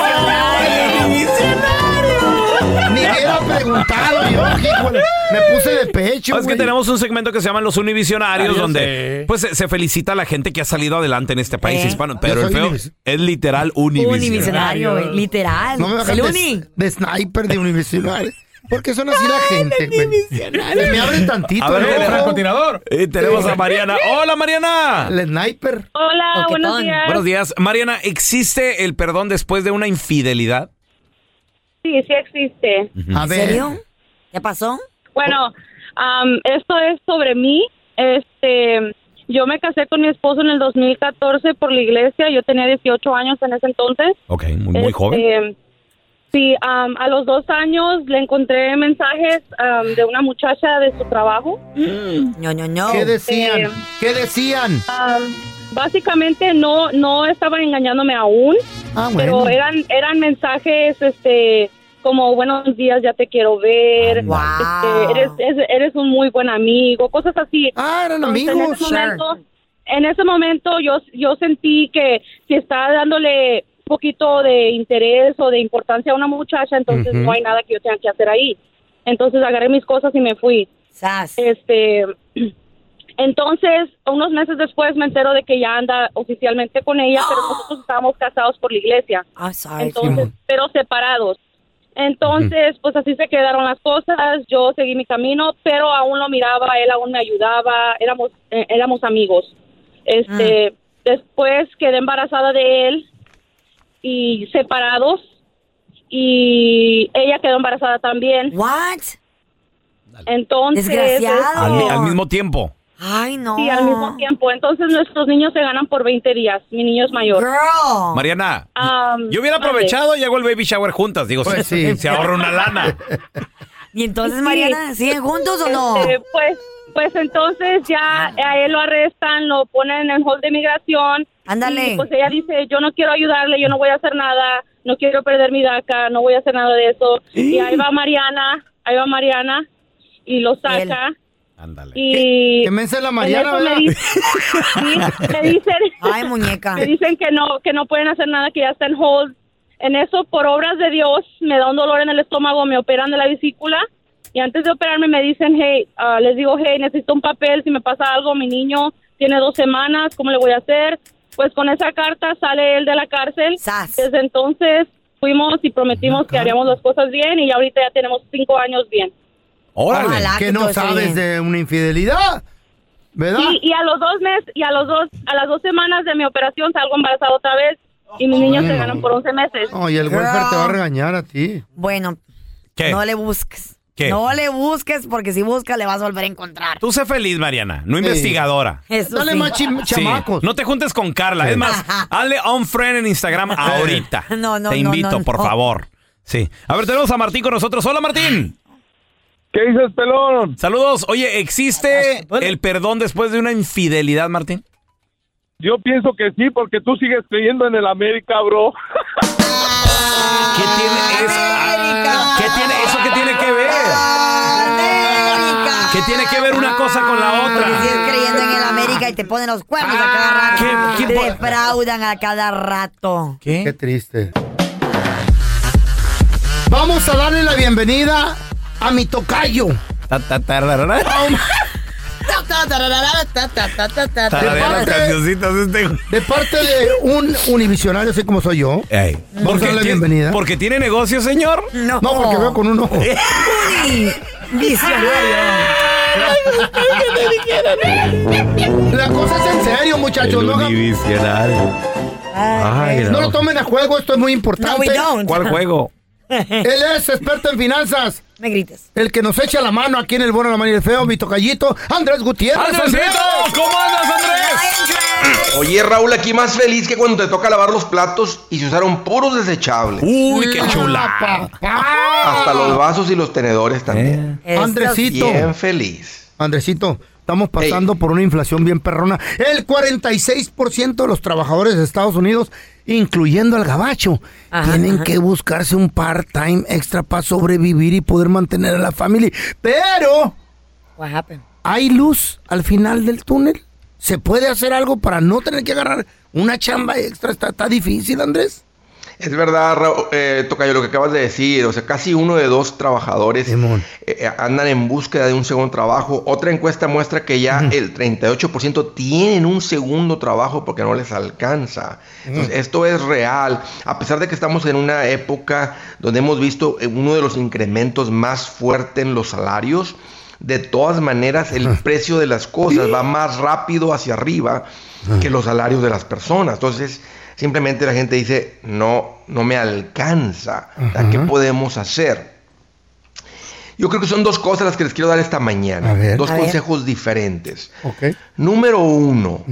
Preguntado yo, híjole. Me puse de pecho, Es que tenemos un segmento que se llama Los Univisionarios, Ah, donde sé. pues se, se felicita a la gente que ha salido adelante en este país Eh. hispano. Pero el feo univis- es literal univisionario. Univisionario, güey. Literal. No me bajan el de, uni. de sniper de univisionario. Porque son así la gente, güey. Me abren tantito. A ver, el tenemos-. Eh, tenemos a Mariana. Hola, Mariana. El sniper. Hola, buenos días. Buenos días. Mariana, ¿existe el perdón después de una infidelidad? Sí, sí existe. A ¿En ver. serio? ¿Qué pasó? Bueno, am, esto es sobre mí. Este, yo me casé con mi esposo en el 2014 por la iglesia. Yo tenía 18 años en ese entonces. Ok, muy, muy Este, joven. Sí, am, a los dos años le encontré mensajes de una muchacha de su trabajo. No, no, no. ¿Qué decían? Eh, ¿Qué decían? Básicamente no no estaban engañándome aún, Ah, pero eran eran mensajes este como buenos días, ya te quiero ver, Wow. este, eres, eres eres un muy buen amigo, cosas así. Ah, eran amigos. En ese momento, en ese momento yo yo sentí que si estaba dándole un poquito de interés o de importancia a una muchacha, entonces no hay nada que yo tenga que hacer ahí. Entonces agarré mis cosas y me fui. Este, entonces, unos meses después me entero de que ya anda oficialmente con ella, pero [gasps] nosotros estábamos casados por la iglesia. Sorry. Entonces, pero separados. Entonces, pues así se quedaron las cosas. Yo seguí mi camino, pero aún lo miraba, él aún me ayudaba, éramos eh, éramos amigos. Este, después quedé embarazada de él y separados y ella quedó embarazada también. What? Entonces, Desgraciado. Al, mi- al mismo tiempo. Ay, no. Sí, al mismo tiempo. Entonces nuestros niños se ganan por 20 días. Mi niño es mayor. Mariana, Um, yo hubiera aprovechado y hago el baby shower juntas. Digo, Pues se, sí. se ahorra una lana. ¿Y entonces, Sí. Mariana, siguen juntos o no? Este, pues, pues entonces ya a él lo arrestan, lo ponen en hold de migración. Ándale. Y pues ella dice, yo no quiero ayudarle, yo no voy a hacer nada, no quiero perder mi DACA, no voy a hacer nada de eso. Y ahí va [gasps] Mariana, ahí va Mariana y lo saca. Y Que mensa la en Mariana, me dice- sí, [laughs] me dicen, Ay, muñeca. me dicen que no, que no pueden hacer nada, que ya está en hold. En eso, por obras de Dios, me da un dolor en el estómago, me operan de la vesícula y antes de operarme me dicen, hey, ah, les digo, hey, necesito un papel, si me pasa algo, mi niño tiene dos semanas, ¿cómo le voy a hacer? Pues con esa carta sale él de la cárcel. Desde entonces fuimos y prometimos que haríamos las cosas bien y ahorita ya tenemos cinco años bien. Órale. Ojalá que que no sabes bien. de una infidelidad, ¿verdad? Y, y a los dos meses, y a los dos, a las dos semanas de mi operación salgo embarazada otra vez y mis niños se ganan por 11 meses. Oye, el welfare te va a regañar a ti. Bueno, ¿Qué? no le busques. ¿Qué? No le busques porque si buscas le vas a volver a encontrar. Tú sé feliz, Mariana, no investigadora. Eso Dale sí. más Sí, chamacos. No te juntes con Carla. Es más, hazle un friend en Instagram [laughs] ahorita. No, no, Te no, invito, no, por no. favor. Sí. A ver, tenemos a Martín con nosotros. Hola, Martín. ¿Qué dices, pelón? Saludos. Oye, ¿existe el perdón después de una infidelidad, Martín? Yo pienso que sí, porque tú sigues creyendo en el América, bro. ¿Qué tiene eso? ¿Qué tiene eso? ¿Qué tiene que ver? ¿Qué tiene que ver una cosa con la Porque otra? sigues creyendo en el América y te ponen los cuernos a cada rato. ¿Qué- qué te po- defraudan a cada rato. Qué triste. Vamos a darle la bienvenida a mi tocayo. Ta, ta, tararara. Este. De parte de un univisionario, así como soy yo. Ey. Vamos ¿Por a qué darle la bienvenida. ¿Porque tiene negocio, señor? No. No, porque veo con un ojo. La cosa es en serio, muchachos. No, hagan- Univisionario. Ay, no lo tomen a juego, esto es muy importante. No, we don't. ¿Cuál juego? [laughs] Él es experto en finanzas. Me grites. El que nos echa la mano aquí en el bueno, la mano y el feo, mi tocallito, Andrés Gutiérrez. Andrés. ¿Cómo andas, Andrés? Oye, Raúl, aquí más feliz que cuando te toca lavar los platos y se usaron puros desechables. Uy, qué chula. Hasta los vasos y los tenedores también. Eso Andresito. Bien feliz. Andresito, estamos pasando por una inflación bien perrona. El 46% de los trabajadores de Estados Unidos, incluyendo al gabacho, Ajá, tienen ajá. que buscarse un part-time extra para sobrevivir y poder mantener a la familia. Pero, What happened? ¿hay luz al final del túnel? ¿Se puede hacer algo para no tener que agarrar una chamba extra? Está, está difícil, Andrés. Es verdad, Raúl, eh, Tocayo, lo que acabas de decir. O sea, casi uno de dos trabajadores eh, andan en búsqueda de un segundo trabajo. Otra encuesta muestra que ya el 38% tienen un segundo trabajo porque no les alcanza. Entonces, esto es real. A pesar de que estamos en una época donde hemos visto eh, uno de los incrementos más fuertes en los salarios, de todas maneras el precio de las cosas va más rápido hacia arriba que los salarios de las personas. Entonces, simplemente la gente dice, no, no me alcanza. ¿Qué podemos hacer? Yo creo que son dos cosas las que les quiero dar esta mañana. Ver. Dos ver. consejos diferentes. Ok. Número uno,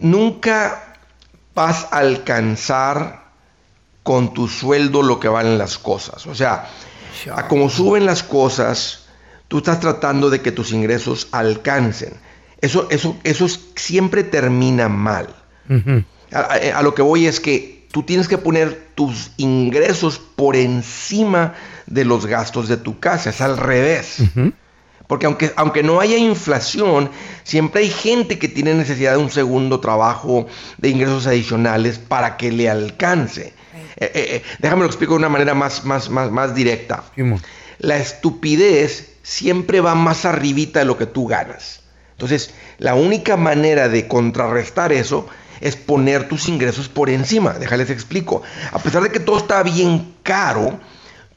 nunca vas a alcanzar con tu sueldo lo que valen las cosas. O sea, a como suben las cosas, tú estás tratando de que tus ingresos alcancen. Eso, eso, eso es- siempre termina mal. A- a lo que voy es que tú tienes que poner tus ingresos por encima de los gastos de tu casa. Es al revés. Porque aunque, aunque no haya inflación, siempre hay gente que tiene necesidad de un segundo trabajo, de ingresos adicionales para que le alcance. Eh, eh, eh, déjame lo explico de una manera más, más, más, más directa. La estupidez siempre va más arribita de lo que tú ganas. Entonces, la única manera de contrarrestar eso es poner tus ingresos por encima. Déjales explico. A pesar de que todo está bien caro,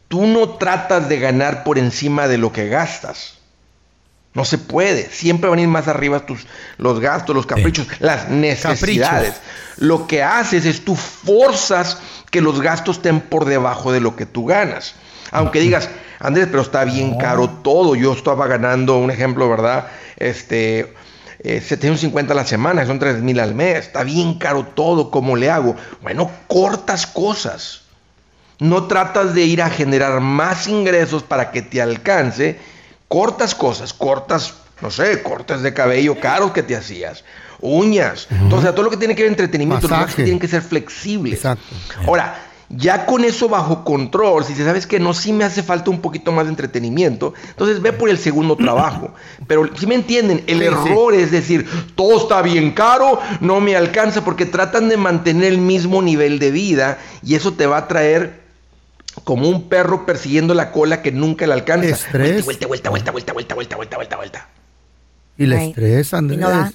tú no tratas de ganar por encima de lo que gastas. No se puede. Siempre van a ir más arriba tus, los gastos, los caprichos, las necesidades. Lo que haces es tú forzas que los gastos estén por debajo de lo que tú ganas. Aunque digas, Andrés, pero está bien caro todo. Yo estaba ganando, un ejemplo, ¿verdad? Este, eh, 750 a la semana, son 3 mil al mes. Está bien caro todo. ¿Cómo le hago? Bueno, cortas cosas. No tratas de ir a generar más ingresos para que te alcance. Cortas cosas, cortas, no sé, cortes de cabello caros que te hacías, uñas. Entonces, todo lo que tiene que ver entretenimiento, los tienen que ser flexibles. Ahora, ya con eso bajo control, si sabes que no, sí me hace falta un poquito más de entretenimiento, entonces ve por el segundo trabajo. [clears throat] Pero si me entienden, el Sí, sí. error es decir, todo está bien caro, no me alcanza, porque tratan de mantener el mismo nivel de vida y eso te va a traer como un perro persiguiendo la cola que nunca le alcanza. Estrés. Vuelta, vuelta, vuelta, vuelta, vuelta, vuelta, vuelta, vuelta, vuelta. Y el Ay. estrés, Andrés. no.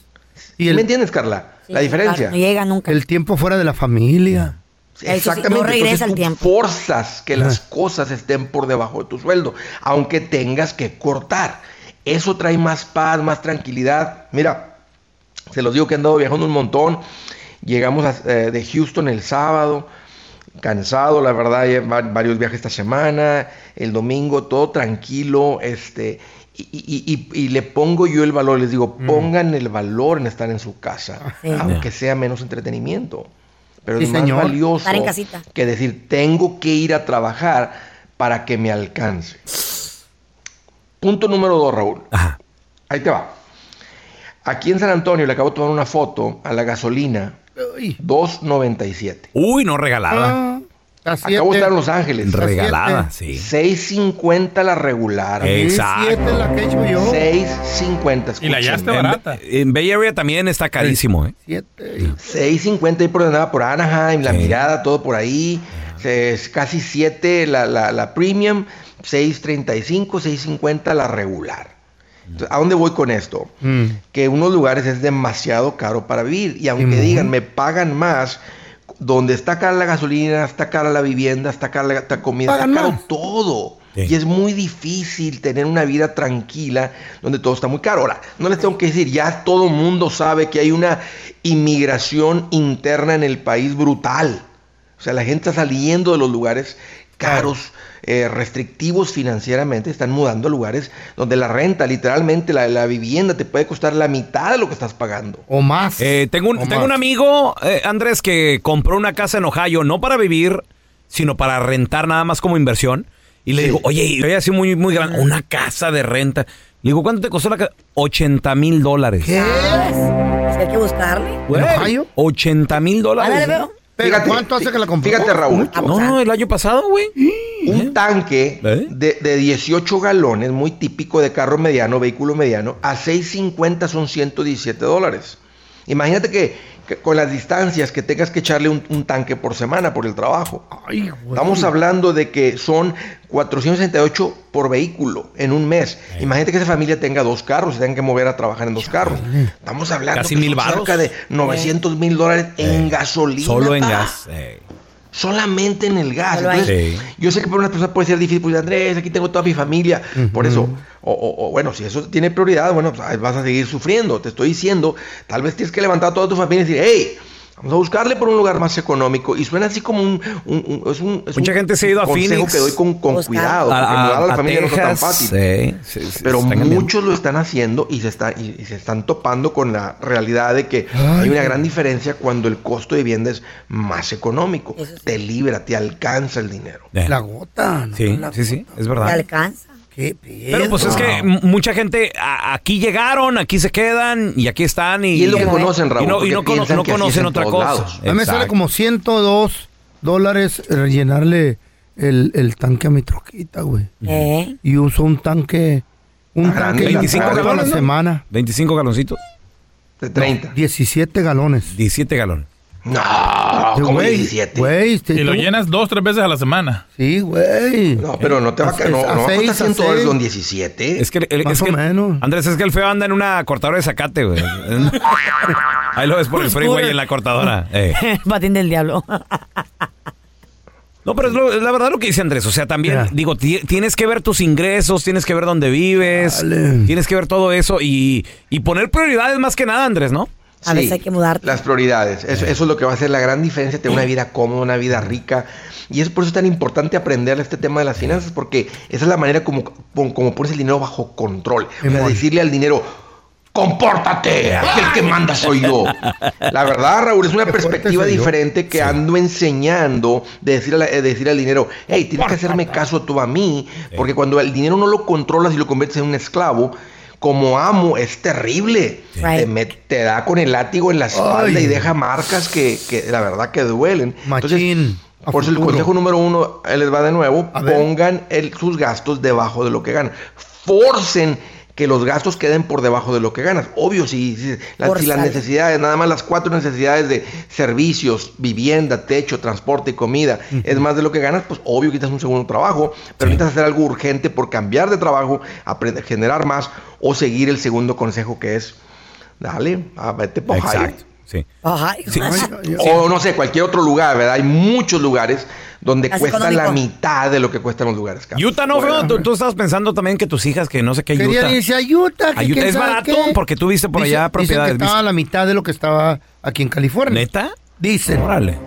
Y el- ¿Me entiendes, Carla? la diferencia. llega nunca. El tiempo fuera de la familia. Exactamente. Entonces, tú forzas que las cosas estén por debajo de tu sueldo, aunque tengas que cortar. Eso trae más paz, más tranquilidad. Mira, se los digo que he andado viajando un montón. Llegamos a- eh, de Houston el sábado, cansado, la verdad, varios viajes esta semana. El domingo todo tranquilo, este. Y, y- y- y le pongo yo el valor, les digo, pongan el valor en estar en su casa, Sí. aunque sea menos entretenimiento. Pero Sí, es más señor. valioso Estar en casita. que decir, tengo que ir a trabajar para que me alcance. Punto número dos, Raúl. Ahí te va. Aquí en San Antonio le acabo de tomar una foto a la gasolina. 2.97. Uy, no regalada. Acabo de estar en Los Ángeles. Regalada, sí. 6.50 la regular. Exacto. la que he hecho yo. 6.50. Y la ya está barata. En, Bay Area también está carísimo, ¿eh? 6.50 ahí por nada por Anaheim, la mirada, todo por ahí. Es casi 7 la, la, la premium, 6.35, 6.50 la regular. Entonces, ¿A dónde voy con esto? Que unos lugares es demasiado caro para vivir. Y aunque Simón. digan, me pagan más, donde está cara la gasolina, está cara la vivienda, está cara la, la comida, está caro más. todo. Y es muy difícil tener una vida tranquila donde todo está muy caro. Ahora, no les tengo que decir, ya todo el mundo sabe que hay una inmigración interna en el país brutal. O sea, la gente está saliendo de los lugares caros, eh, restrictivos financieramente, están mudando a lugares donde la renta, literalmente la, la vivienda te puede costar la mitad de lo que estás pagando. O más. Eh, tengo un, O tengo más. un amigo, eh, Andrés, que compró una casa en Ohio, no para vivir, sino para rentar nada más como inversión. Y le digo, oye, y así muy, muy grande, una casa de renta. Le digo, ¿cuánto te costó la casa? 80 mil dólares. ¿Qué? hay que buscarle. Güey, 80 mil dólares. Pero ¿cuánto hace que la compró? Fíjate, Raúl. No, no, el año pasado, güey. Un tanque de, de 18 galones, muy típico de carro mediano, vehículo mediano, a 6.50 son 117 dólares. Imagínate que, que con las distancias que tengas que echarle un, un tanque por semana por el trabajo. Estamos hablando de que son 468 por vehículo en un mes. Imagínate que esa familia tenga dos carros y tengan que mover a trabajar en dos carros. Estamos hablando Casi que mil cerca de 900 mil dólares en gasolina. Solo en pa. gas. Solamente en el gas. Entonces, Sí. Yo sé que para una persona puede ser difícil, pues Andrés, aquí tengo toda mi familia. Por eso, o, o- o, bueno, si eso tiene prioridad, bueno, pues, vas a seguir sufriendo. Te estoy diciendo, tal vez tienes que levantar a toda tu familia y decir, hey, vamos a buscarle por un lugar más económico. Y suena así como un... un- un- es un es Mucha un gente se ha ido a consejo Phoenix. que doy con, con cuidado, porque A- mudar a la a familia no está tan fácil. sí, sí, sí, Pero cambiando. muchos lo están haciendo y se, está, y, y se están topando con la realidad de que Ay, hay una gran diferencia cuando el costo de vivienda es más económico. Te libra, te alcanza el dinero. La gota. no, Sí, la sí, sí, es ¿Te verdad. alcanza? Qué Pero pues es que mucha gente a- aquí llegaron, aquí se quedan y aquí están y, Y es lo que conocen, Raúl, y no, y porque no, cono- piensan no que así es conocen en otra todos cosa. lados. A mí me sale Exacto. como 102 dólares rellenarle el, el tanque a mi troquita, güey. ¿Eh? Y uso un tanque, un Grande, tanque 25 toda la galones, ¿no? semana. 25 galoncitos. De 30. 17 galones. 17 galones. No, como güey, 17. Güey, te- Y lo llenas dos, tres veces a la semana. Sí, güey. No, pero no te va a, no, no va a costar 100 dólares con 17. Es que, el- Más es o que- menos. Andrés, es que el feo anda en una cortadora de zacate, güey. [laughs] Ahí lo ves por el freeway en la cortadora. Eh. [laughs] Patín del diablo. No, pero es, lo- es la verdad lo que dice Andrés. O sea, también, digo, ti- tienes que ver tus ingresos, tienes que ver dónde vives, Dale. tienes que ver todo eso y, y poner prioridades más que nada, Andrés, ¿no? A veces hay que mudarte. Las prioridades. Eso, eso es lo que va a hacer la gran diferencia, tener una vida cómoda, una vida rica. Y es por eso tan importante aprender este tema de las finanzas, porque esa es la manera como, como, como pones el dinero bajo control. O sea, decirle al dinero, compórtate, [laughs] aquí el que manda soy yo. La verdad, Raúl, es una perspectiva diferente que ando enseñando de decir, a la- de decir al dinero, hey, tienes que hacerme caso tú a mí, porque cuando el dinero no lo controlas y lo conviertes en un esclavo, como amo, es terrible. Te, da con el látigo en la espalda Ay. y deja marcas que, que la verdad que duelen. Machín. a Por eso el consejo número uno, les va de nuevo, pongan el- sus gastos debajo de lo que ganan. Forcen que los gastos queden por debajo de lo que ganas. Obvio, si, si, las, si las Forzar. necesidades, nada más las cuatro necesidades de servicios, vivienda, techo, transporte y comida, es más de lo que ganas, pues obvio quitas un segundo trabajo, pero necesitas hacer algo urgente por cambiar de trabajo, aprender, generar más o seguir el segundo consejo que es, dale, a vete para Ohio. Exacto. Sí. Ay, Sí. O no sé, cualquier otro lugar, ¿verdad? Hay muchos lugares donde cuesta la mitad de lo que cuestan los lugares. caros. Utah no, feo. Tú, tú estabas pensando también que tus hijas, que no sé qué Quería Utah. irse a Utah. que A Utah es barato qué. porque tú viste por Dice- allá dicen propiedades. que estaba a la mitad de lo que estaba aquí en California. ¿Neta? Dicen. Órale.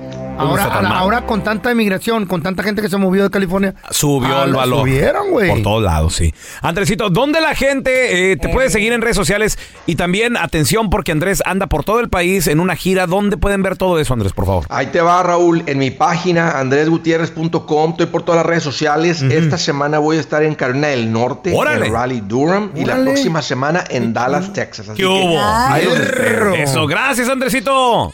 Pues no Ahora, ahora con tanta emigración, con tanta gente que se movió de California. Subió ah, el valor. Subieron, güey. Por todos lados, sí. Andresito, ¿dónde la gente eh, te puede seguir en redes sociales? Y también, atención, porque Andrés anda por todo el país en una gira. ¿Dónde pueden ver todo eso, Andrés, por favor? Ahí te va, Raúl, en mi página andresgutierrez.com, estoy por todas las redes sociales. Esta semana voy a estar en Carolina del Norte, Órale. en Raleigh, Durham, y la próxima semana en Dallas, Texas. Así ¿Qué hubo? ahí. Eso, gracias, Andresito.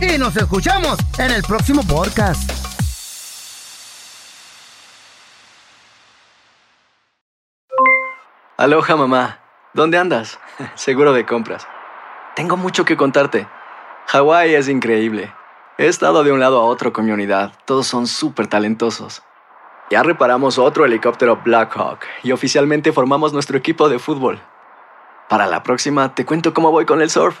Y nos escuchamos en el próximo podcast. Aloha mamá, ¿dónde andas? [laughs] Seguro de compras. Tengo mucho que contarte. Hawái es increíble. He estado de un lado a otro con mi unidad. Todos son súper talentosos. Ya reparamos otro helicóptero Blackhawk y oficialmente formamos nuestro equipo de fútbol. Para la próxima te cuento cómo voy con el surf